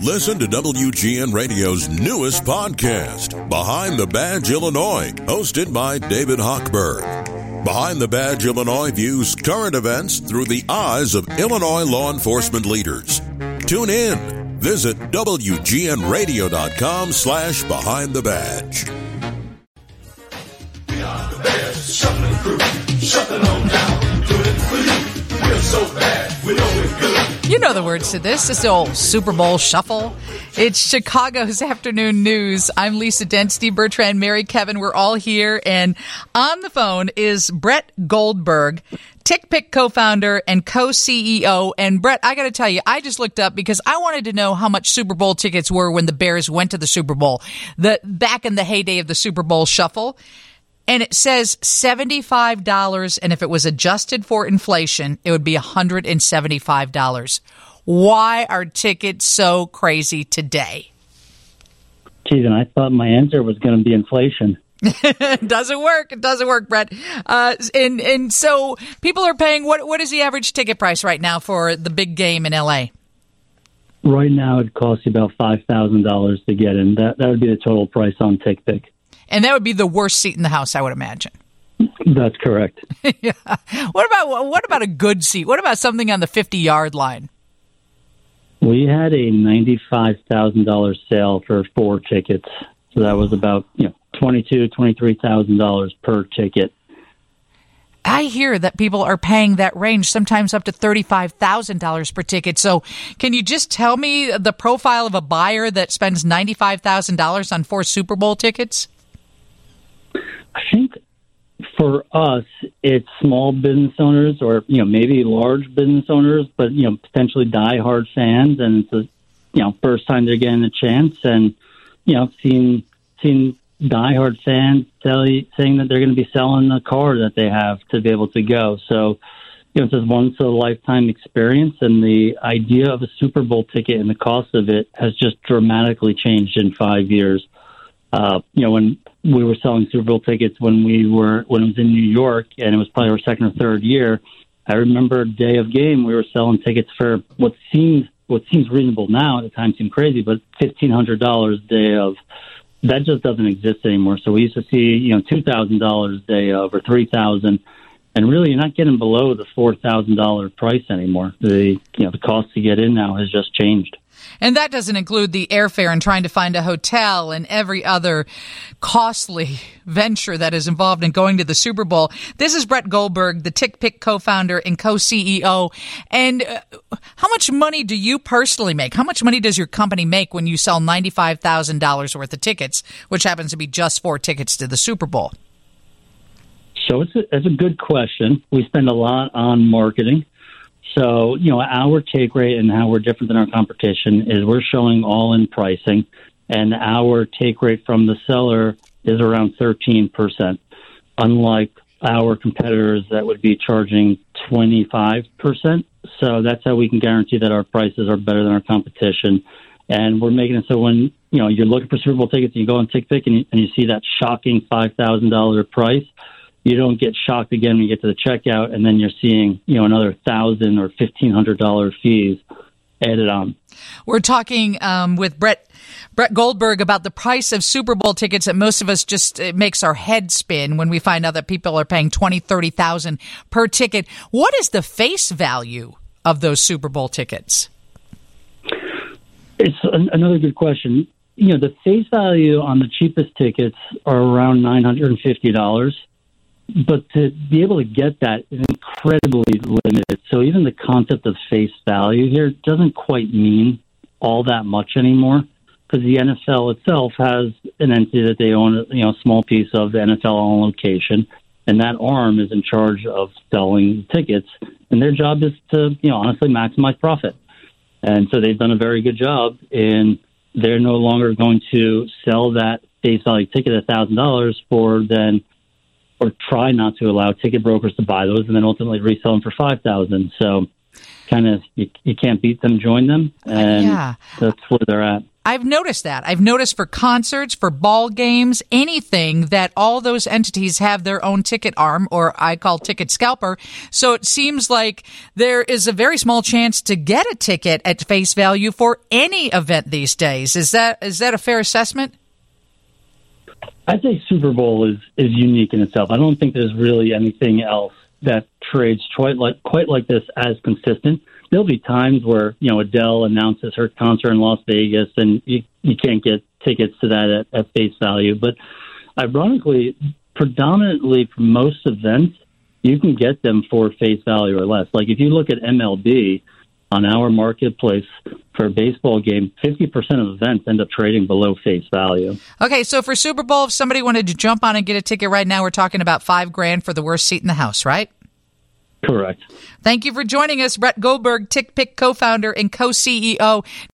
Listen to WGN Radio's newest podcast, Behind the Badge Illinois, hosted by David Hochberg. Behind the Badge Illinois views current events through the eyes of Illinois law enforcement leaders. Tune in. Visit WGNRadio.com slash Behind the Badge. Beyond the bears, shuffling crew, shuffling on down, doing it for you. So bad, we know we're good. You know the words to this. It's the old Super Bowl shuffle. It's Chicago's afternoon news. I'm Lisa Dent, Steve Bertrand, Mary Kevin. We're all here. And on the phone is Brett Goldberg, TickPick co-founder and co-CEO. And Brett, I got to tell you, I just looked up because I wanted to know how much Super Bowl tickets were when the Bears went to the Super Bowl, the back in the heyday of the Super Bowl shuffle and it says $75 and if it was adjusted for inflation it would be $175 why are tickets so crazy today Geez, and I thought my answer was going to be inflation. it doesn't work it doesn't work brett uh, and and so people are paying what what is the average ticket price right now for the big game in la Right now, it costs you about five thousand dollars to get in. That that would be the total price on TickPick. And that would be the worst seat in the house i would imagine That's correct. yeah. what about what about a good seat what about something on the 50 yard line We had a ninety-five thousand dollars sale for four tickets, so that was about you know twenty-two, twenty-three thousand dollars per ticket. I hear that people are paying that range, sometimes up to $35,000 per ticket. So, can you just tell me the profile of a buyer that spends $95,000 on four Super Bowl tickets? I think for us, it's small business owners or you know maybe large business owners, but you know potentially diehard fans, and it's a you know first time they're getting a chance, and you know seeing seeing diehard fans tell you, saying that they're going to be selling the car that they have to be able to go. So you know it's a once a lifetime experience, and the idea of a Super Bowl ticket and the cost of it has just dramatically changed in five years. Uh, you know, when we were selling Super Bowl tickets when we were when it was in New York, and it was probably our second or third year. I remember day of game we were selling tickets for what seems what seems reasonable now at the time seemed crazy, but fifteen hundred dollars day of. That just doesn't exist anymore. So we used to see, you know, two thousand dollars a day of or three thousand, and really you're not getting below the four thousand dollar price anymore. The you know the cost to get in now has just changed. And that doesn't include the airfare and trying to find a hotel and every other costly venture that is involved in going to the Super Bowl. This is Brett Goldberg, the TickPick co-founder and co-CEO. And uh, how much money do you personally make? How much money does your company make when you sell $95,000 worth of tickets, which happens to be just four tickets to the Super Bowl? So it's a, it's a good question. We spend a lot on marketing. So, you know, our take rate and how we're different than our competition is we're showing all in pricing, and our take rate from the seller is around 13%, unlike our competitors that would be charging 25%. So that's how we can guarantee that our prices are better than our competition. And we're making it so when, you know, you're looking for Super Bowl tickets, you go on TickPick and you, and you see that shocking $5,000 price, you don't get shocked again when you get to the checkout, and then you're seeing you know another thousand or fifteen hundred dollar fees added on. We're talking um, with Brett Brett Goldberg about the price of Super Bowl tickets that most of us just it makes our head spin when we find out that people are paying twenty, thirty thousand per ticket. What is the face value of those Super Bowl tickets? It's an, another good question. You know, the face value on the cheapest tickets are around nine hundred and fifty dollars but to be able to get that is incredibly limited. So even the concept of face value here doesn't quite mean all that much anymore because the NFL itself has an entity that they own, you know, a small piece of the NFL on location, and that arm is in charge of selling tickets, and their job is to, you know, honestly maximize profit. And so they've done a very good job, and they're no longer going to sell that face value ticket thousand dollars for then or try not to allow ticket brokers to buy those and then ultimately resell them for five thousand. So kind of you, you can't beat them, join them, uh, and yeah. that's where they're at. I've noticed that. I've noticed for concerts, for ball games, anything that all those entities have their own ticket arm, or I call ticket scalper. So it seems like there is a very small chance to get a ticket at face value for any event these days. Is that is that a fair assessment? I'd say Super Bowl is is unique in itself. I don't think there's really anything else that trades quite like quite like this as consistent there'll be times where you know Adele announces her concert in Las Vegas, and you you can't get tickets to that at, at face value. But ironically, predominantly for most events, you can get them for face value or less. Like if you look at MLB on our marketplace for a baseball game, 50% of events end up trading below face value. Okay, so for Super Bowl, if somebody wanted to jump on and get a ticket right now, we're talking about five grand for the worst seat in the house, right? Correct. Thank you for joining us, Brett Goldberg, TickPick co founder and co CEO.